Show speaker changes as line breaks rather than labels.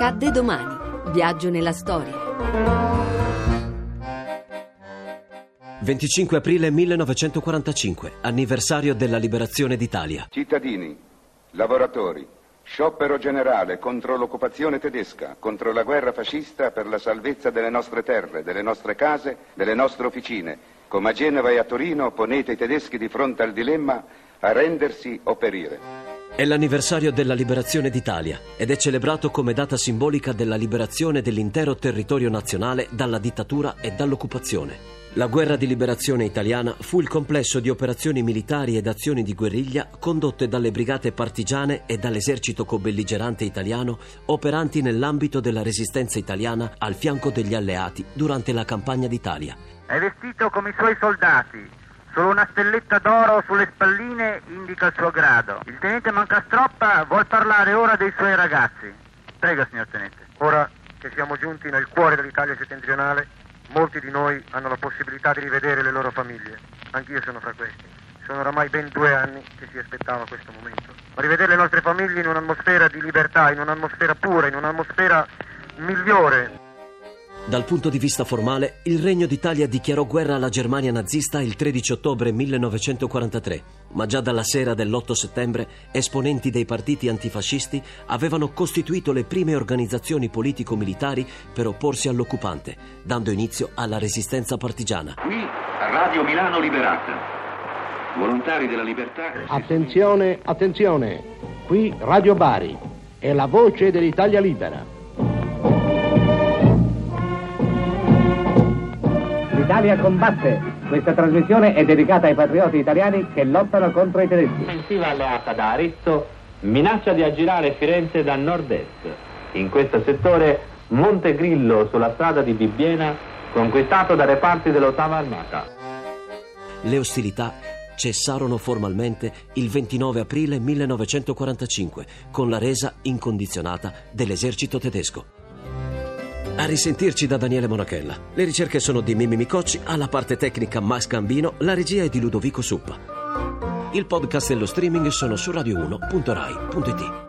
Accadde domani. Viaggio nella storia.
25 aprile 1945, anniversario della liberazione d'Italia.
Cittadini, lavoratori, sciopero generale contro l'occupazione tedesca, contro la guerra fascista per la salvezza delle nostre terre, delle nostre case, delle nostre officine. Come a Genova e a Torino ponete i tedeschi di fronte al dilemma a rendersi o perire.
È l'anniversario della liberazione d'Italia ed è celebrato come data simbolica della liberazione dell'intero territorio nazionale dalla dittatura e dall'occupazione. La guerra di liberazione italiana fu il complesso di operazioni militari ed azioni di guerriglia condotte dalle brigate partigiane e dall'esercito cobelligerante italiano operanti nell'ambito della resistenza italiana al fianco degli alleati durante la campagna d'Italia.
È vestito come i suoi soldati, Solo una stelletta d'oro sulle spalline indica il suo grado. Il tenente Mancastroppa vuol parlare ora dei suoi ragazzi. Prego, signor tenente.
Ora che siamo giunti nel cuore dell'Italia settentrionale, molti di noi hanno la possibilità di rivedere le loro famiglie. Anch'io sono fra questi. Sono oramai ben due anni che si aspettava questo momento. Ma rivedere le nostre famiglie in un'atmosfera di libertà, in un'atmosfera pura, in un'atmosfera migliore
dal punto di vista formale, il Regno d'Italia dichiarò guerra alla Germania nazista il 13 ottobre 1943, ma già dalla sera dell'8 settembre esponenti dei partiti antifascisti avevano costituito le prime organizzazioni politico-militari per opporsi all'occupante, dando inizio alla resistenza partigiana.
Qui Radio Milano Liberata. Volontari della libertà.
Attenzione, attenzione. Qui Radio Bari. È la voce dell'Italia libera.
L'Italia combatte. Questa trasmissione è dedicata ai patrioti italiani che lottano contro i tedeschi.
Offensiva alleata da Arezzo minaccia di aggirare Firenze da nord-est. In questo settore Montegrillo sulla strada di Bibbiena conquistato da reparti dell'ottava armata.
Le ostilità cessarono formalmente il 29 aprile 1945 con la resa incondizionata dell'esercito tedesco. A risentirci da Daniele Monachella. Le ricerche sono di Mimmi Micocci, alla parte tecnica Max Gambino, la regia è di Ludovico Suppa. Il podcast e lo streaming sono su radio1.rai.it.